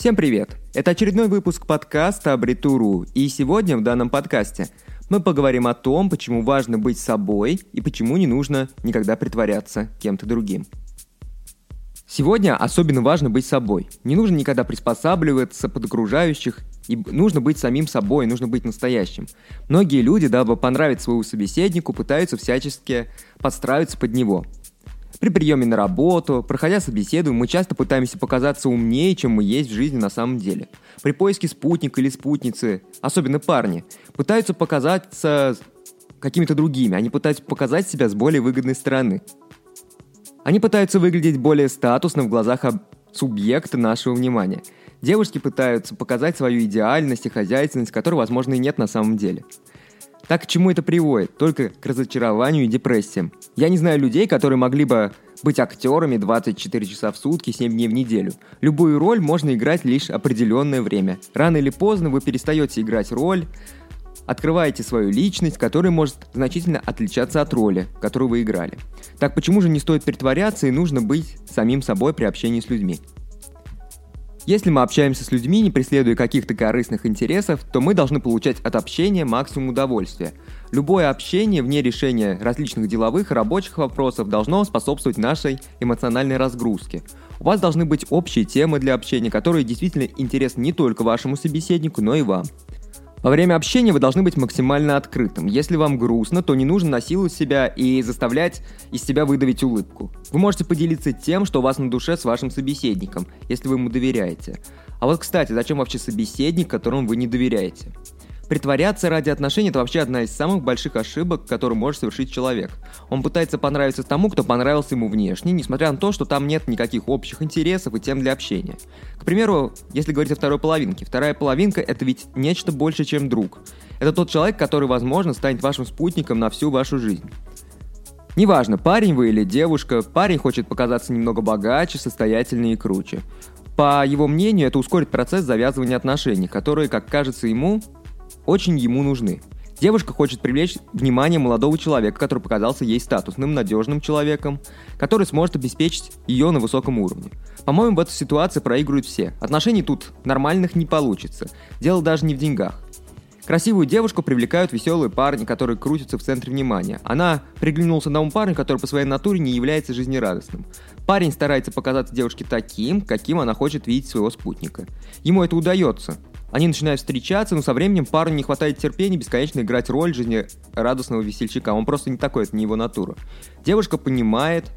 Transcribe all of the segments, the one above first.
Всем привет! Это очередной выпуск подкаста Абритуру, и сегодня в данном подкасте мы поговорим о том, почему важно быть собой и почему не нужно никогда притворяться кем-то другим. Сегодня особенно важно быть собой. Не нужно никогда приспосабливаться под окружающих, и нужно быть самим собой, нужно быть настоящим. Многие люди, дабы понравить своему собеседнику, пытаются всячески подстраиваться под него – при приеме на работу, проходя собеседование, мы часто пытаемся показаться умнее, чем мы есть в жизни на самом деле. При поиске спутника или спутницы, особенно парни, пытаются показаться какими-то другими, они пытаются показать себя с более выгодной стороны. Они пытаются выглядеть более статусно в глазах субъекта нашего внимания. Девушки пытаются показать свою идеальность и хозяйственность, которой, возможно, и нет на самом деле. Так к чему это приводит? Только к разочарованию и депрессиям. Я не знаю людей, которые могли бы быть актерами 24 часа в сутки, 7 дней в неделю. Любую роль можно играть лишь определенное время. Рано или поздно вы перестаете играть роль, открываете свою личность, которая может значительно отличаться от роли, которую вы играли. Так почему же не стоит притворяться и нужно быть самим собой при общении с людьми? Если мы общаемся с людьми, не преследуя каких-то корыстных интересов, то мы должны получать от общения максимум удовольствия. Любое общение вне решения различных деловых и рабочих вопросов должно способствовать нашей эмоциональной разгрузке. У вас должны быть общие темы для общения, которые действительно интересны не только вашему собеседнику, но и вам. Во время общения вы должны быть максимально открытым. Если вам грустно, то не нужно насиловать себя и заставлять из себя выдавить улыбку. Вы можете поделиться тем, что у вас на душе с вашим собеседником, если вы ему доверяете. А вот, кстати, зачем вообще собеседник, которому вы не доверяете? Притворяться ради отношений – это вообще одна из самых больших ошибок, которую может совершить человек. Он пытается понравиться тому, кто понравился ему внешне, несмотря на то, что там нет никаких общих интересов и тем для общения. К примеру, если говорить о второй половинке. Вторая половинка – это ведь нечто больше, чем друг. Это тот человек, который, возможно, станет вашим спутником на всю вашу жизнь. Неважно, парень вы или девушка, парень хочет показаться немного богаче, состоятельнее и круче. По его мнению, это ускорит процесс завязывания отношений, которые, как кажется ему, очень ему нужны. Девушка хочет привлечь внимание молодого человека, который показался ей статусным, надежным человеком, который сможет обеспечить ее на высоком уровне. По-моему, в этой ситуации проигрывают все. Отношений тут нормальных не получится. Дело даже не в деньгах. Красивую девушку привлекают веселые парни, которые крутятся в центре внимания. Она приглянулась одному парню, который по своей натуре не является жизнерадостным. Парень старается показаться девушке таким, каким она хочет видеть своего спутника. Ему это удается. Они начинают встречаться, но со временем парню не хватает терпения бесконечно играть роль жизни радостного весельчака. Он просто не такой, это не его натура. Девушка понимает,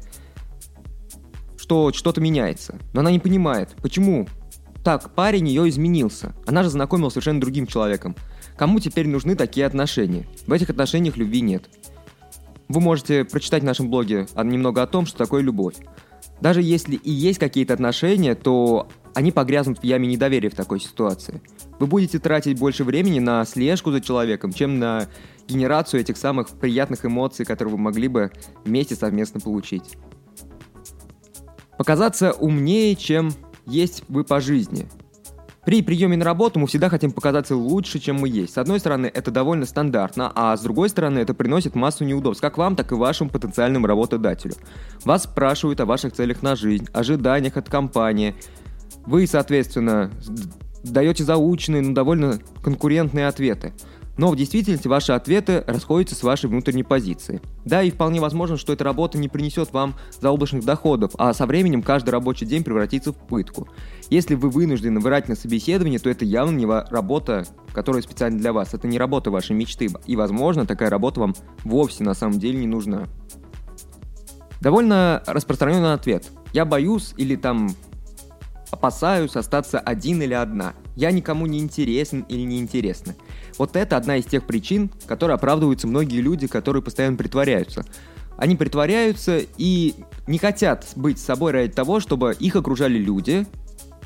что что-то меняется, но она не понимает, почему так парень ее изменился. Она же знакомилась совершенно другим человеком. Кому теперь нужны такие отношения? В этих отношениях любви нет. Вы можете прочитать в нашем блоге немного о том, что такое любовь. Даже если и есть какие-то отношения, то они погрязнут в яме недоверия в такой ситуации. Вы будете тратить больше времени на слежку за человеком, чем на генерацию этих самых приятных эмоций, которые вы могли бы вместе совместно получить. Показаться умнее, чем есть вы по жизни. При приеме на работу мы всегда хотим показаться лучше, чем мы есть. С одной стороны, это довольно стандартно, а с другой стороны, это приносит массу неудобств, как вам, так и вашему потенциальному работодателю. Вас спрашивают о ваших целях на жизнь, ожиданиях от компании. Вы, соответственно, даете заученные, но довольно конкурентные ответы. Но в действительности ваши ответы расходятся с вашей внутренней позицией. Да, и вполне возможно, что эта работа не принесет вам заоблачных доходов, а со временем каждый рабочий день превратится в пытку. Если вы вынуждены врать на собеседовании, то это явно не работа, которая специально для вас. Это не работа вашей мечты. И, возможно, такая работа вам вовсе на самом деле не нужна. Довольно распространенный ответ. Я боюсь или там опасаюсь остаться один или одна. Я никому не интересен или не интересна. Вот это одна из тех причин, которые оправдываются многие люди, которые постоянно притворяются. Они притворяются и не хотят быть собой ради того, чтобы их окружали люди,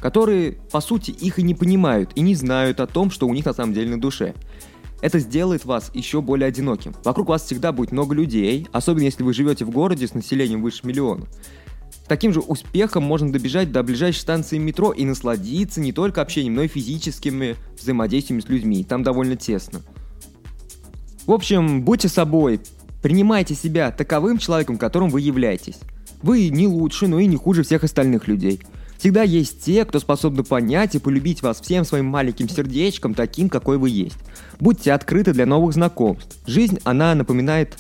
которые, по сути, их и не понимают, и не знают о том, что у них на самом деле на душе. Это сделает вас еще более одиноким. Вокруг вас всегда будет много людей, особенно если вы живете в городе с населением выше миллиона. Таким же успехом можно добежать до ближайшей станции метро и насладиться не только общением, но и физическими взаимодействиями с людьми. Там довольно тесно. В общем, будьте собой, принимайте себя таковым человеком, которым вы являетесь. Вы не лучше, но и не хуже всех остальных людей. Всегда есть те, кто способны понять и полюбить вас всем своим маленьким сердечком, таким, какой вы есть. Будьте открыты для новых знакомств. Жизнь, она напоминает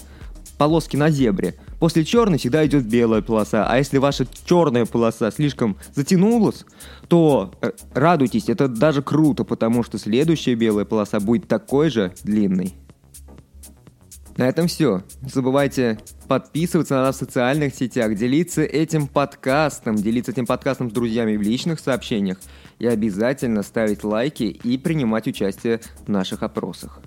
полоски на зебре. После черной всегда идет белая полоса, а если ваша черная полоса слишком затянулась, то э, радуйтесь, это даже круто, потому что следующая белая полоса будет такой же длинной. На этом все. Не забывайте подписываться на нас в социальных сетях, делиться этим подкастом, делиться этим подкастом с друзьями в личных сообщениях и обязательно ставить лайки и принимать участие в наших опросах.